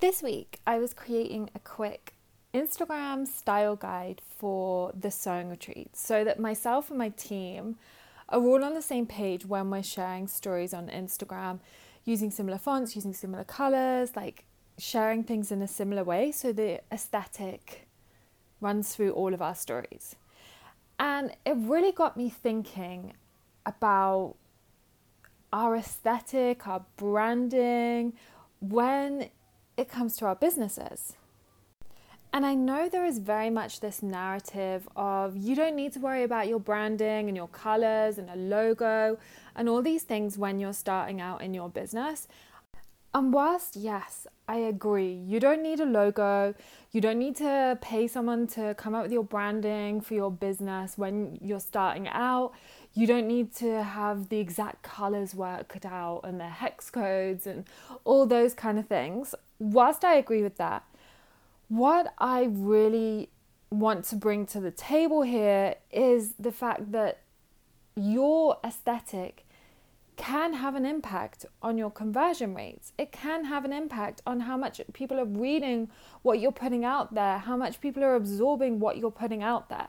This week, I was creating a quick Instagram style guide for the sewing retreat so that myself and my team are all on the same page when we're sharing stories on Instagram using similar fonts, using similar colors, like sharing things in a similar way so the aesthetic runs through all of our stories. And it really got me thinking about our aesthetic, our branding, when it comes to our businesses. And I know there is very much this narrative of you don't need to worry about your branding and your colors and a logo and all these things when you're starting out in your business. And whilst, yes, I agree, you don't need a logo, you don't need to pay someone to come up with your branding for your business when you're starting out. You don't need to have the exact colors worked out and the hex codes and all those kind of things whilst I agree with that, what I really want to bring to the table here is the fact that your aesthetic can have an impact on your conversion rates. It can have an impact on how much people are reading what you're putting out there, how much people are absorbing what you're putting out there.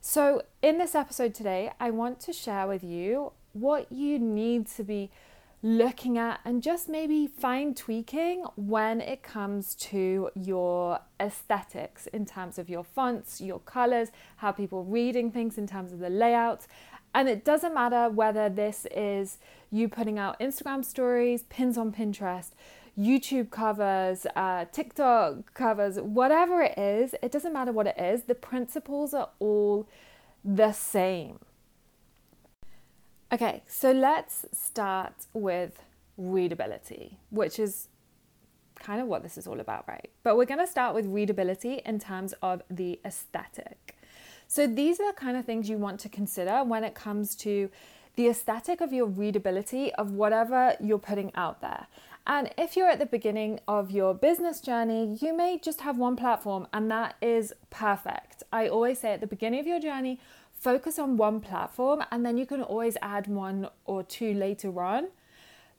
So, in this episode today, I want to share with you what you need to be looking at and just maybe fine tweaking when it comes to your aesthetics in terms of your fonts, your colors, how people reading things in terms of the layout. And it doesn't matter whether this is you putting out Instagram stories, pins on Pinterest, YouTube covers, uh, TikTok covers, whatever it is, it doesn't matter what it is, the principles are all the same. Okay, so let's start with readability, which is kind of what this is all about, right? But we're going to start with readability in terms of the aesthetic. So these are the kind of things you want to consider when it comes to the aesthetic of your readability of whatever you're putting out there. And if you're at the beginning of your business journey, you may just have one platform, and that is perfect. I always say at the beginning of your journey, focus on one platform and then you can always add one or two later on.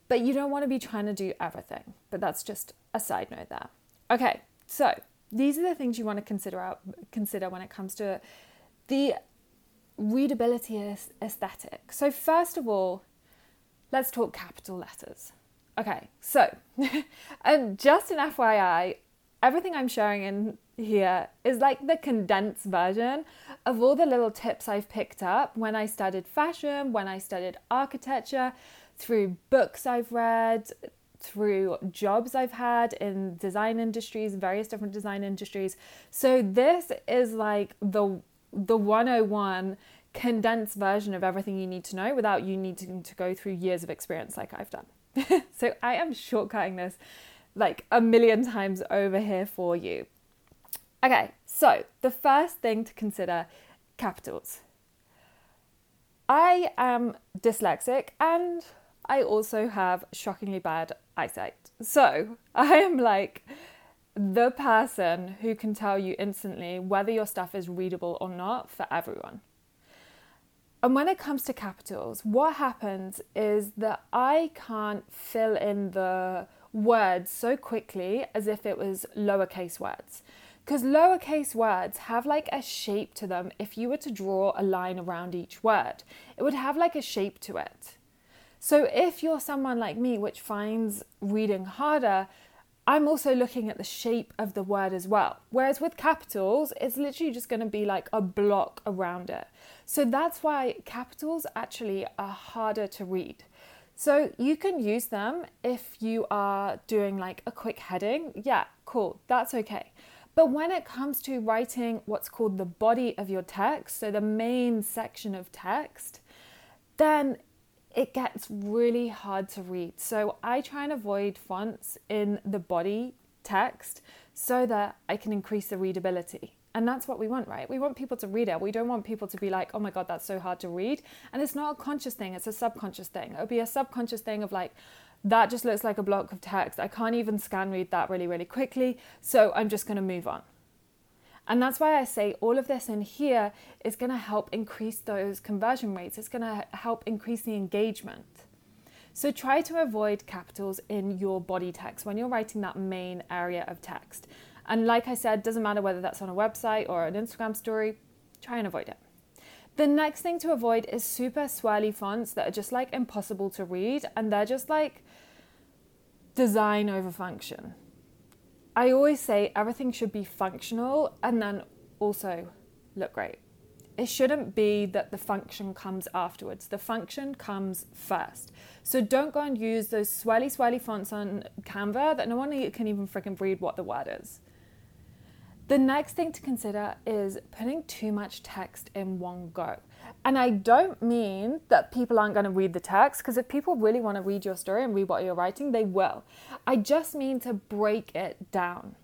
But you don't want to be trying to do everything. But that's just a side note there. Okay, so these are the things you want to consider out consider when it comes to the readability aesthetic. So first of all, let's talk capital letters. Okay, so and um, just an FYI, everything I'm sharing in here is like the condensed version of all the little tips I've picked up when I studied fashion, when I studied architecture, through books I've read, through jobs I've had in design industries, various different design industries. So this is like the the 101 condensed version of everything you need to know without you needing to go through years of experience like I've done. so I am shortcutting this like a million times over here for you. Okay, so the first thing to consider capitals. I am dyslexic and I also have shockingly bad eyesight. So I am like the person who can tell you instantly whether your stuff is readable or not for everyone. And when it comes to capitals, what happens is that I can't fill in the words so quickly as if it was lowercase words. Because lowercase words have like a shape to them. If you were to draw a line around each word, it would have like a shape to it. So if you're someone like me, which finds reading harder, I'm also looking at the shape of the word as well. Whereas with capitals, it's literally just going to be like a block around it. So that's why capitals actually are harder to read. So you can use them if you are doing like a quick heading. Yeah, cool, that's okay. But when it comes to writing what's called the body of your text, so the main section of text, then it gets really hard to read. So I try and avoid fonts in the body text so that I can increase the readability. And that's what we want, right? We want people to read it. We don't want people to be like, oh my God, that's so hard to read. And it's not a conscious thing, it's a subconscious thing. It'll be a subconscious thing of like, that just looks like a block of text. I can't even scan read that really, really quickly. So I'm just going to move on. And that's why I say all of this in here is going to help increase those conversion rates. It's going to help increase the engagement. So try to avoid capitals in your body text when you're writing that main area of text. And like I said, doesn't matter whether that's on a website or an Instagram story, try and avoid it. The next thing to avoid is super swirly fonts that are just like impossible to read and they're just like design over function. I always say everything should be functional and then also look great. It shouldn't be that the function comes afterwards. The function comes first. So don't go and use those swirly, swirly fonts on Canva that no one can even freaking read what the word is. The next thing to consider is putting too much text in one go. And I don't mean that people aren't going to read the text, because if people really want to read your story and read what you're writing, they will. I just mean to break it down.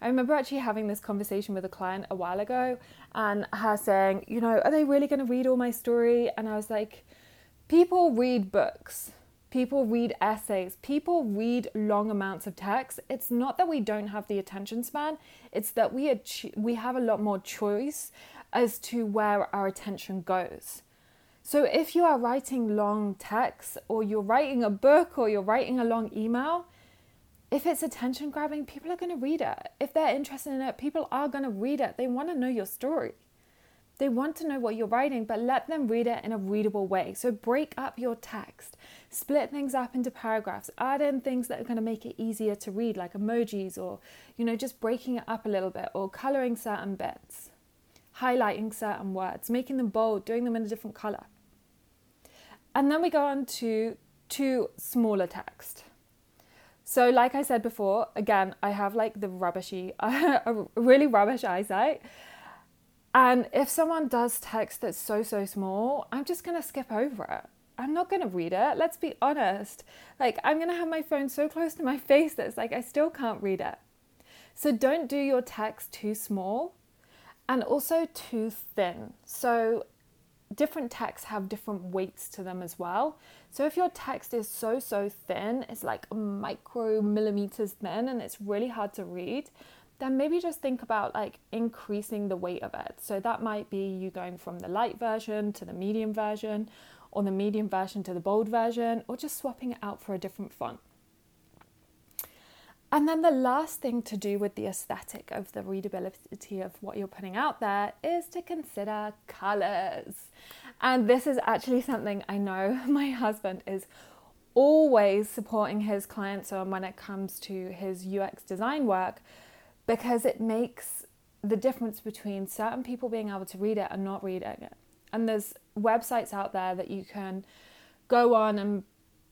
I remember actually having this conversation with a client a while ago and her saying, you know, are they really going to read all my story? And I was like, people read books, people read essays, people read long amounts of text. It's not that we don't have the attention span, it's that we, ach- we have a lot more choice as to where our attention goes. So if you are writing long text or you're writing a book or you're writing a long email, if it's attention grabbing, people are going to read it. If they're interested in it, people are going to read it. They want to know your story. They want to know what you're writing, but let them read it in a readable way. So break up your text, split things up into paragraphs, add in things that are going to make it easier to read, like emojis or, you know, just breaking it up a little bit or coloring certain bits, highlighting certain words, making them bold, doing them in a different color. And then we go on to to smaller text. So, like I said before, again, I have like the rubbishy, really rubbish eyesight. And if someone does text that's so, so small, I'm just going to skip over it. I'm not going to read it. Let's be honest. Like, I'm going to have my phone so close to my face that it's like I still can't read it. So, don't do your text too small and also too thin. So, different texts have different weights to them as well. So if your text is so, so thin, it's like micro millimeters thin and it's really hard to read, then maybe just think about like increasing the weight of it. So that might be you going from the light version to the medium version, or the medium version to the bold version, or just swapping it out for a different font. And then the last thing to do with the aesthetic of the readability of what you're putting out there is to consider colors. And this is actually something I know my husband is always supporting his clients on when it comes to his UX design work because it makes the difference between certain people being able to read it and not reading it. And there's websites out there that you can go on and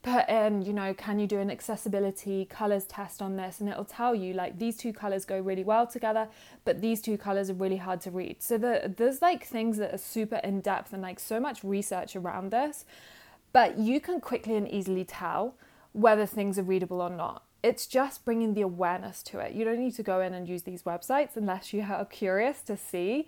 put in, you know, can you do an accessibility colors test on this? And it'll tell you like these two colors go really well together, but these two colors are really hard to read. So the, there's like things that are super in depth and like so much research around this, but you can quickly and easily tell whether things are readable or not. It's just bringing the awareness to it. You don't need to go in and use these websites unless you are curious to see.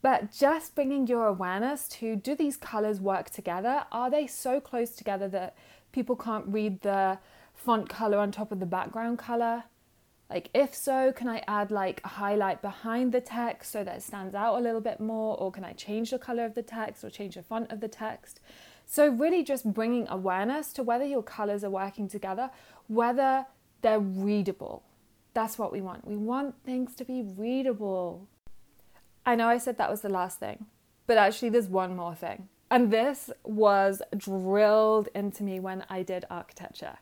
But just bringing your awareness to do these colors work together? Are they so close together that people can't read the font color on top of the background color? Like, if so, can I add like a highlight behind the text so that it stands out a little bit more? Or can I change the color of the text or change the font of the text? So, really, just bringing awareness to whether your colors are working together, whether they're readable. That's what we want. We want things to be readable. I know I said that was the last thing, but actually, there's one more thing. And this was drilled into me when I did architecture.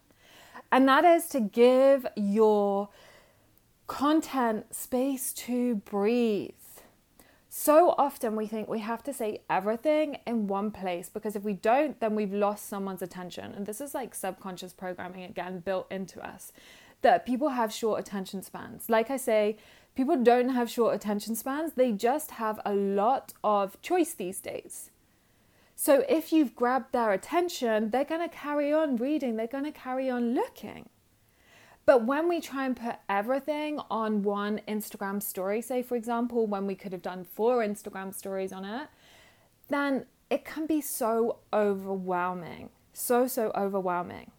And that is to give your content space to breathe. So often we think we have to say everything in one place because if we don't, then we've lost someone's attention. And this is like subconscious programming again built into us that people have short attention spans. Like I say, People don't have short attention spans, they just have a lot of choice these days. So if you've grabbed their attention, they're going to carry on reading, they're going to carry on looking. But when we try and put everything on one Instagram story, say for example, when we could have done four Instagram stories on it, then it can be so overwhelming. So, so overwhelming.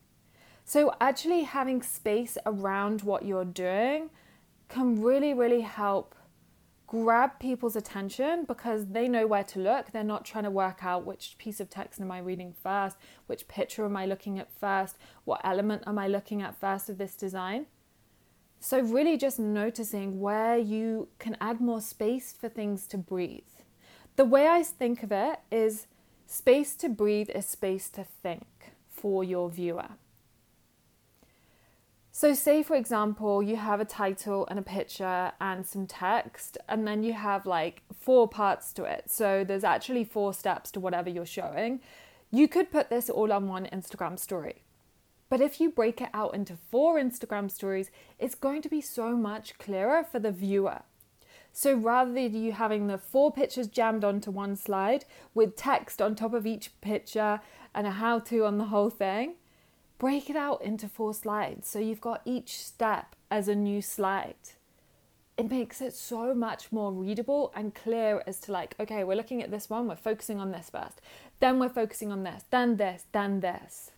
So, actually having space around what you're doing can really, really help grab people's attention because they know where to look. They're not trying to work out which piece of text am I reading first, which picture am I looking at first, what element am I looking at first of this design. So, really, just noticing where you can add more space for things to breathe. The way I think of it is space to breathe is space to think for your viewer. So, say for example, you have a title and a picture and some text, and then you have like four parts to it. So, there's actually four steps to whatever you're showing. You could put this all on one Instagram story. But if you break it out into four Instagram stories, it's going to be so much clearer for the viewer. So rather than you having the four pictures jammed onto one slide with text on top of each picture and a how to on the whole thing, break it out into four slides so you've got each step as a new slide. It makes it so much more readable and clear as to like, okay, we're looking at this one, we're focusing on this first, then we're focusing on this, then this, then this.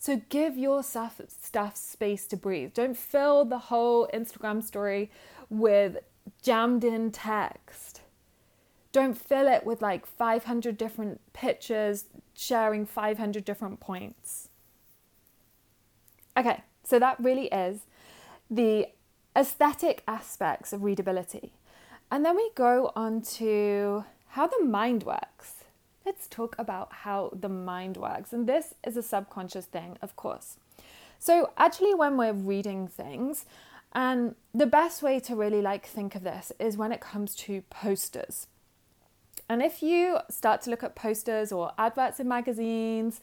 So give your stuff, stuff space to breathe. Don't fill the whole Instagram story with jammed in text. Don't fill it with like 500 different pictures sharing 500 different points Okay, so that really is the aesthetic aspects of readability. And then we go on to how the mind works. Let's talk about how the mind works. And this is a subconscious thing, of course. So, actually, when we're reading things, and the best way to really like think of this is when it comes to posters. And if you start to look at posters or adverts in magazines,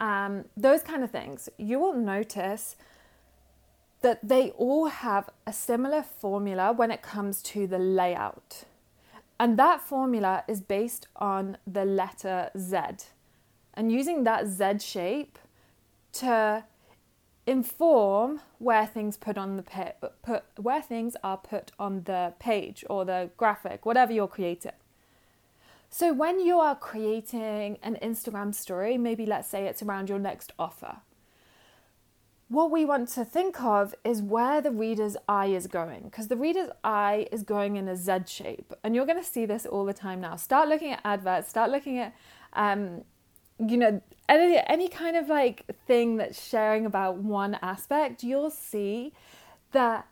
um, those kind of things, you will notice that they all have a similar formula when it comes to the layout. And that formula is based on the letter Z. And using that Z shape to inform where things put on the pa- put where things are put on the page or the graphic, whatever you're creating. So, when you are creating an Instagram story, maybe let's say it's around your next offer, what we want to think of is where the reader's eye is going, because the reader's eye is going in a Z shape. And you're going to see this all the time now. Start looking at adverts, start looking at, um, you know, any, any kind of like thing that's sharing about one aspect, you'll see that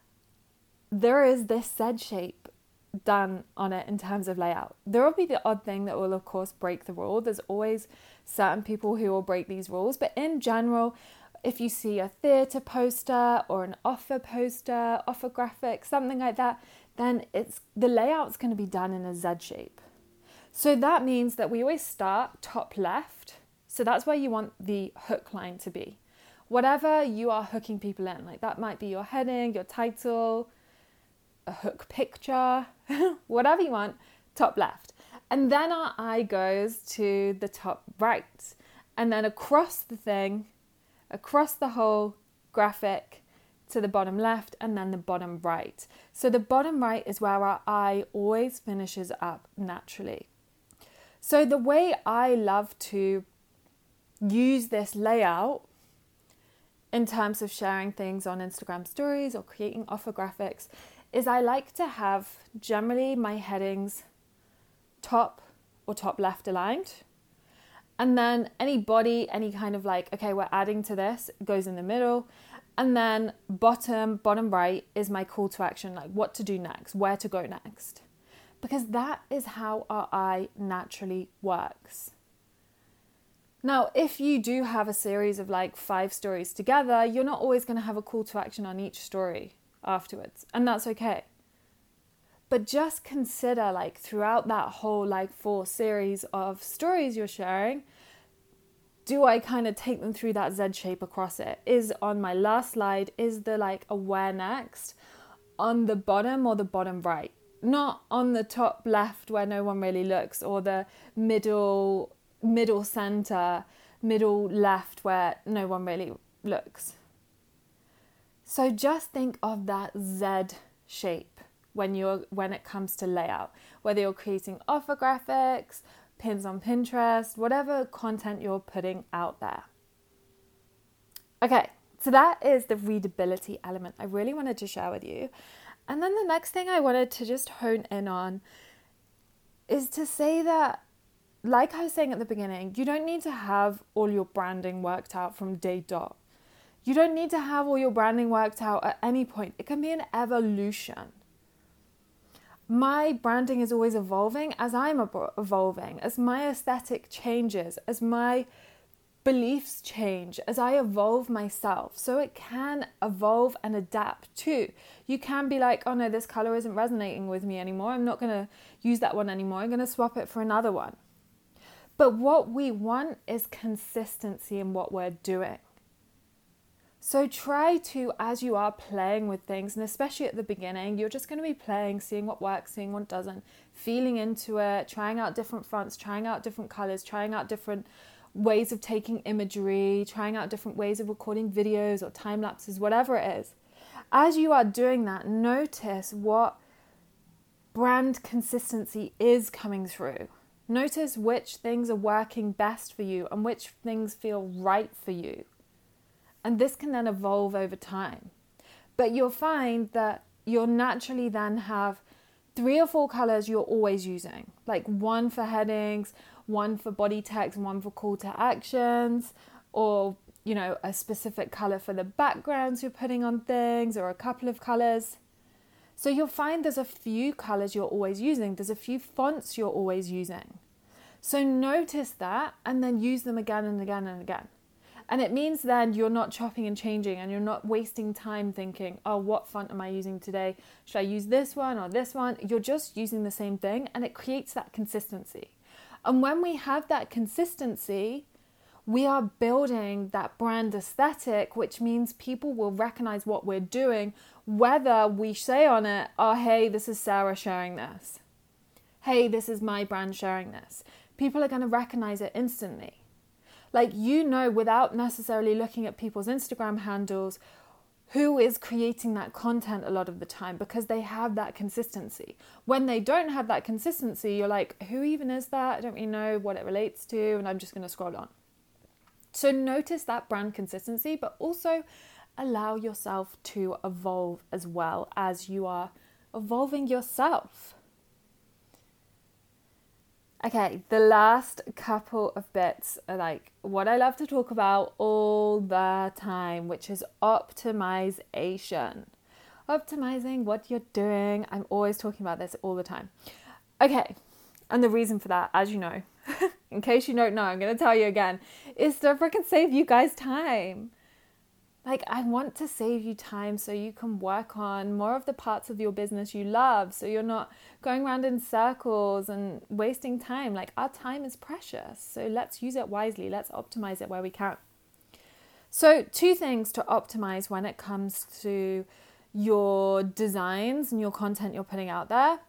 there is this Z shape done on it in terms of layout. There will be the odd thing that will, of course, break the rule. There's always certain people who will break these rules, but in general, if you see a theatre poster or an offer poster, offer graphic, something like that, then it's the layout's going to be done in a Z shape. So that means that we always start top left. So that's where you want the hook line to be. Whatever you are hooking people in, like that might be your heading, your title, a hook picture, whatever you want, top left. And then our eye goes to the top right. And then across the thing, across the whole graphic to the bottom left, and then the bottom right. So the bottom right is where our eye always finishes up naturally. So the way I love to use this layout in terms of sharing things on Instagram stories or creating offer graphics is I like to have generally my headings top or top left aligned. And then any body, any kind of like, okay, we're adding to this, goes in the middle. And then bottom, bottom right is my call to action, like what to do next, where to go next. Because that is how our eye naturally works. Now, if you do have a series of like five stories together, you're not always going to have a call to action on each story afterwards, and that's okay. But just consider, like, throughout that whole, like, four series of stories you're sharing, do I kind of take them through that Z shape across it? Is on my last slide, is the like a where next on the bottom or the bottom right? Not on the top left where no one really looks, or the middle, middle center, middle left where no one really looks. So just think of that Z shape when you're when it comes to layout, whether you're creating offer graphics, pins on Pinterest, whatever content you're putting out there. Okay, so that is the readability element I really wanted to share with you. And then the next thing I wanted to just hone in on is to say that, like I was saying at the beginning, you don't need to have all your branding worked out from day dot. You don't need to have all your branding worked out at any point. It can be an evolution. My branding is always evolving as I'm evolving, as my aesthetic changes, as my beliefs change as I evolve myself. So it can evolve and adapt too. You can be like, oh no, this color isn't resonating with me anymore. I'm not going to use that one anymore. I'm going to swap it for another one. But what we want is consistency in what we're doing. So try to, as you are playing with things, and especially at the beginning, you're just going to be playing, seeing what works, seeing what doesn't, feeling into it, trying out different fonts, trying out different colors, trying out different ways of taking imagery, trying out different ways of recording videos or time lapses, whatever it is. As you are doing that, notice what brand consistency is coming through. Notice which things are working best for you and which things feel right for you. And this can then evolve over time. But you'll find that you'll naturally then have three or four colors you're always using, like one for headings, one for body text, one for call to actions, or you know, a specific color for the backgrounds you're putting on things, or a couple of colors. So you'll find there's a few colors you're always using, there's a few fonts you're always using. So notice that and then use them again and again and again. And it means then you're not chopping and changing and you're not wasting time thinking, oh, what font am I using today? Should I use this one or this one? You're just using the same thing and it creates that consistency. And when we have that consistency, we are building that brand aesthetic, which means people will recognize what we're doing, whether we say on it, oh, hey, this is Sarah sharing this. Hey, this is my brand sharing this. People are going to recognize it instantly. Like, you know, without necessarily looking at people's Instagram handles who is creating that content a lot of the time because they have that consistency. When they don't have that consistency, you're like, who even is that? I don't really know what it relates to, and I'm just going to scroll on. So notice that brand consistency, but also allow yourself to evolve as well as you are evolving yourself. Okay, the last couple of bits are like what I love to talk about all the time, which is optimization. Optimizing what you're doing. I'm always talking about this all the time. Okay, and the reason for that, as you know, in case you don't know, I'm going to tell you again, is to freaking save you guys time. Like, I want to save you time so you can work on more of the parts of your business you love, so you're not going around in circles and wasting time. Like, our time is precious, so let's use it wisely. Let's optimize it where we can. So, two things to optimize when it comes to your designs and your content you're putting out there.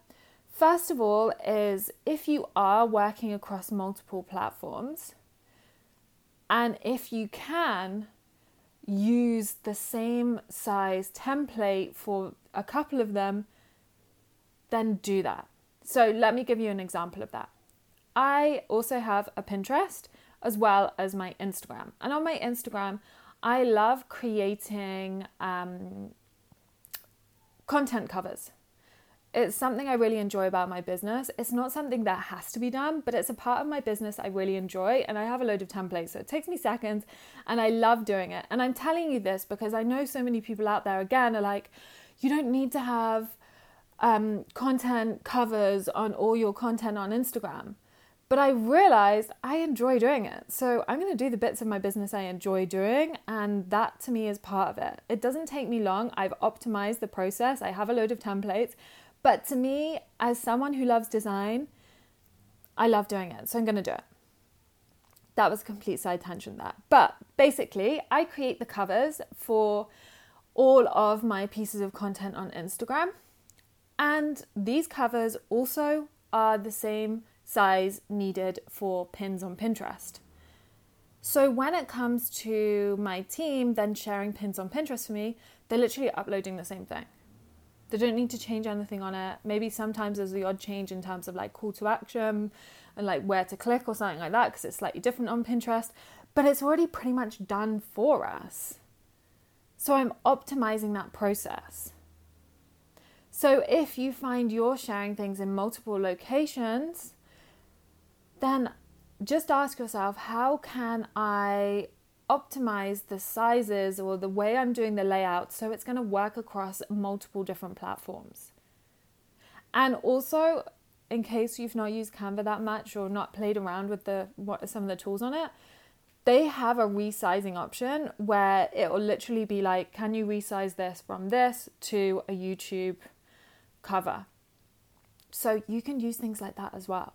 First of all, is if you are working across multiple platforms, and if you can, use the same size template for a couple of them, then do that. So let me give you an example of that. I also have a Pinterest as well as my Instagram. And on my Instagram, I love creating um, content covers it's something I really enjoy about my business. It's not something that has to be done, but it's a part of my business I really enjoy. And I have a load of templates, so it takes me seconds and I love doing it. And I'm telling you this because I know so many people out there, again, are like, you don't need to have um, content covers on all your content on Instagram. But I realized I enjoy doing it. So I'm going to do the bits of my business I enjoy doing. And that to me is part of it. It doesn't take me long. I've optimized the process, I have a load of templates. But to me, as someone who loves design, I love doing it. So I'm going to do it. That was a complete side tangent there. But basically, I create the covers for all of my pieces of content on Instagram. And these covers also are the same size needed for pins on Pinterest. So when it comes to my team then sharing pins on Pinterest for me, they're literally uploading the same thing. They don't need to change anything on it. Maybe sometimes there's the odd change in terms of like call to action and like where to click or something like that because it's slightly different on Pinterest, but it's already pretty much done for us. So I'm optimizing that process. So if you find you're sharing things in multiple locations, then just ask yourself how can I optimize the sizes or the way I'm doing the layout so it's going to work across multiple different platforms. And also, in case you've not used Canva that much or not played around with the what some of the tools on it, they have a resizing option where it will literally be like, can you resize this from this to a YouTube cover? So you can use things like that as well.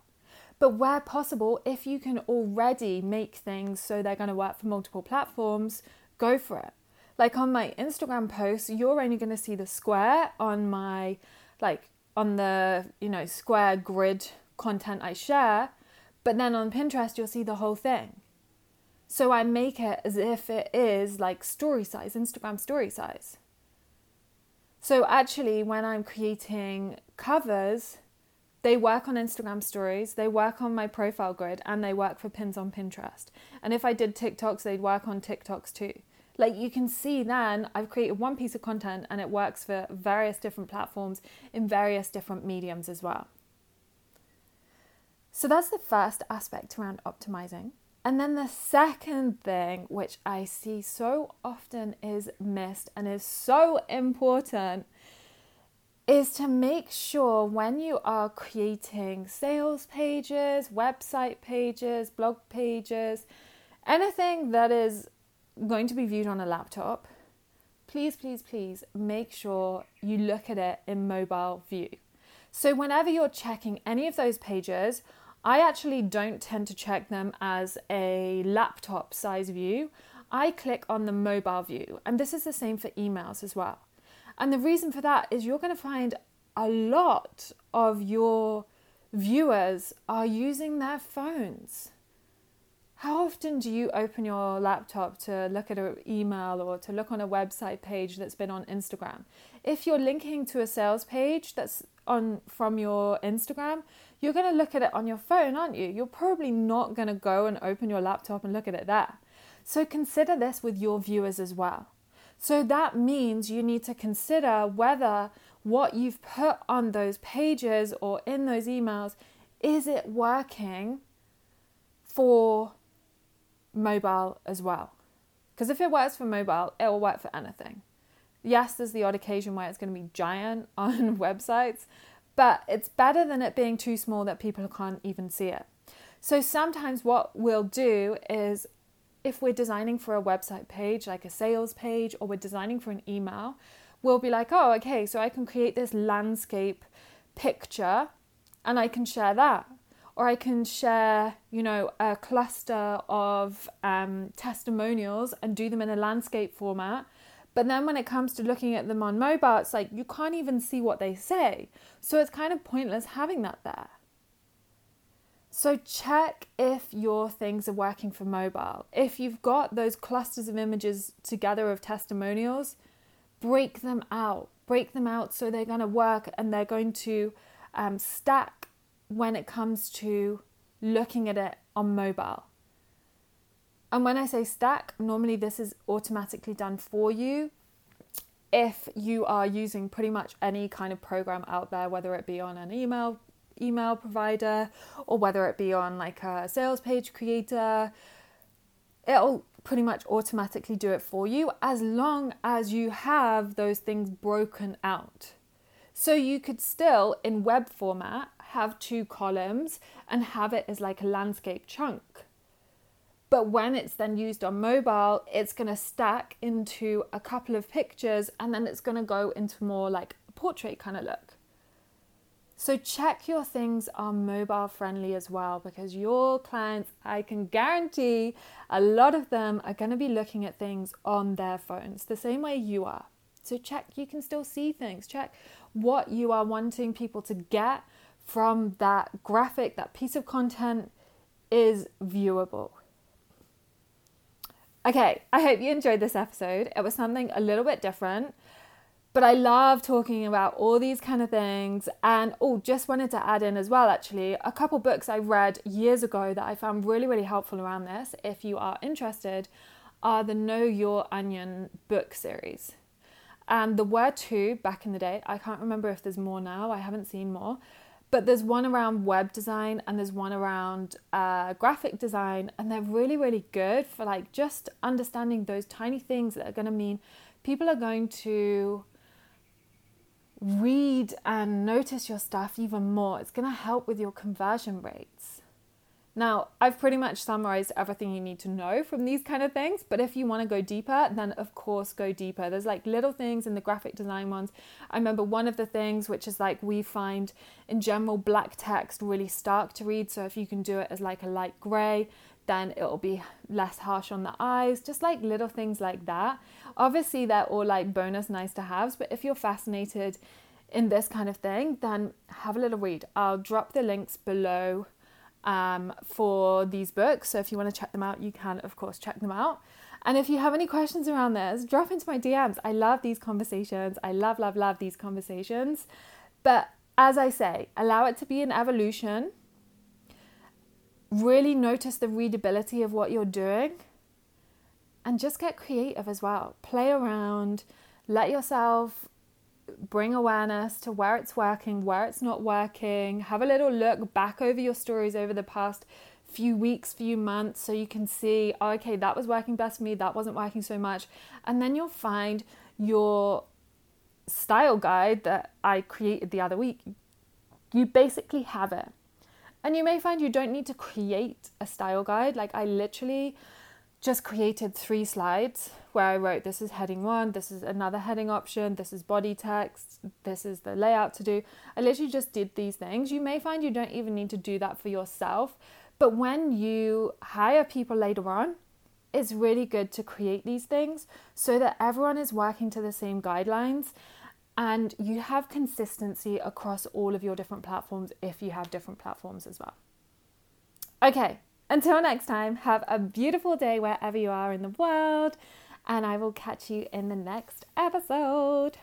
But where possible, if you can already make things so they're going to work for multiple platforms, go for it. Like on my Instagram posts, you're only going to see the square on my, like, on the, you know, square grid content I share. But then on Pinterest, you'll see the whole thing. So I make it as if it is like story size, Instagram story size. So actually, when I'm creating covers, they work on Instagram stories, they work on my profile grid, and they work for pins on Pinterest. And if I did TikToks, they'd work on TikToks too. Like you can see then I've created one piece of content and it works for various different platforms in various different mediums as well. So that's the first aspect around optimizing. And then the second thing, which I see so often is missed and is so important, is to make sure when you are creating sales pages, website pages, blog pages, anything that is going to be viewed on a laptop, please, please, please make sure you look at it in mobile view. So, whenever you're checking any of those pages, I actually don't tend to check them as a laptop size view. I click on the mobile view, and this is the same for emails as well. And the reason for that is you're going to find a lot of your viewers are using their phones. How often do you open your laptop to look at an email or to look on a website page that's been on Instagram? If you're linking to a sales page that's on from your Instagram, you're going to look at it on your phone, aren't you? You're probably not going to go and open your laptop and look at it there. So consider this with your viewers as well. So that means you need to consider whether what you've put on those pages or in those emails is it working for mobile as well? Because if it works for mobile, it will work for anything. Yes, there's the odd occasion where it's going to be giant on websites, but it's better than it being too small that people can't even see it. So sometimes what we'll do is if we're designing for a website page, like a sales page, or we're designing for an email, we'll be like, oh, okay, so I can create this landscape picture and I can share that. Or I can share, you know, a cluster of um, testimonials and do them in a landscape format. But then when it comes to looking at them on mobile, it's like you can't even see what they say. So it's kind of pointless having that there. So check if your things are working for mobile. If you've got those clusters of images together of testimonials, break them out. Break them out so they're going to work and they're going to um, stack when it comes to looking at it on mobile. And when I say stack, normally this is automatically done for you if you are using pretty much any kind of program out there, whether it be on an email email provider or whether it be on like a sales page creator, it'll pretty much automatically do it for you as long as you have those things broken out. So you could still, in web format, have two columns and have it as like a landscape chunk. But when it's then used on mobile, it's going to stack into a couple of pictures and then it's going to go into more like a portrait kind of look. So check your things are mobile friendly as well because your clients, I can guarantee a lot of them are going to be looking at things on their phones the same way you are. So check you can still see things. Check what you are wanting people to get from that graphic, that piece of content is viewable. Okay, I hope you enjoyed this episode. It was something a little bit different. But I love talking about all these kind of things. And oh, just wanted to add in as well, actually, a couple books I read years ago that I found really, really helpful around this. If you are interested, are the Know Your Onion book series. And there were two back in the day. I can't remember if there's more now. I haven't seen more. But there's one around web design and there's one around uh, graphic design. And they're really, really good for like just understanding those tiny things that are going to mean people are going to read and notice your stuff even more. It's going to help with your conversion rates. Now, I've pretty much summarized everything you need to know from these kind of things, but if you want to go deeper, then of course go deeper. There's like little things in the graphic design ones. I remember one of the things which is like we find in general black text really stark to read, so if you can do it as like a light gray, then it'll be less harsh on the eyes, just like little things like that. Obviously, they're all like bonus nice to haves, but if you're fascinated in this kind of thing, then have a little read. I'll drop the links below um, for these books. So if you want to check them out, you can, of course, check them out. And if you have any questions around this, drop into my DMs. I love these conversations. I love, love, love these conversations. But as I say, allow it to be an evolution. Really notice the readability of what you're doing and just get creative as well. Play around, let yourself bring awareness to where it's working, where it's not working. Have a little look back over your stories over the past few weeks, few months, so you can see, oh, okay, that was working best for me, that wasn't working so much. And then you'll find your style guide that I created the other week. You basically have it. And you may find you don't need to create a style guide. Like, I literally just created three slides where I wrote this is heading one, this is another heading option, this is body text, this is the layout to do. I literally just did these things. You may find you don't even need to do that for yourself, but when you hire people later on, it's really good to create these things so that everyone is working to the same guidelines and you have consistency across all of your different platforms if you have different platforms as well. Okay, until next time, have a beautiful day wherever you are in the world, and I will catch you in the next episode.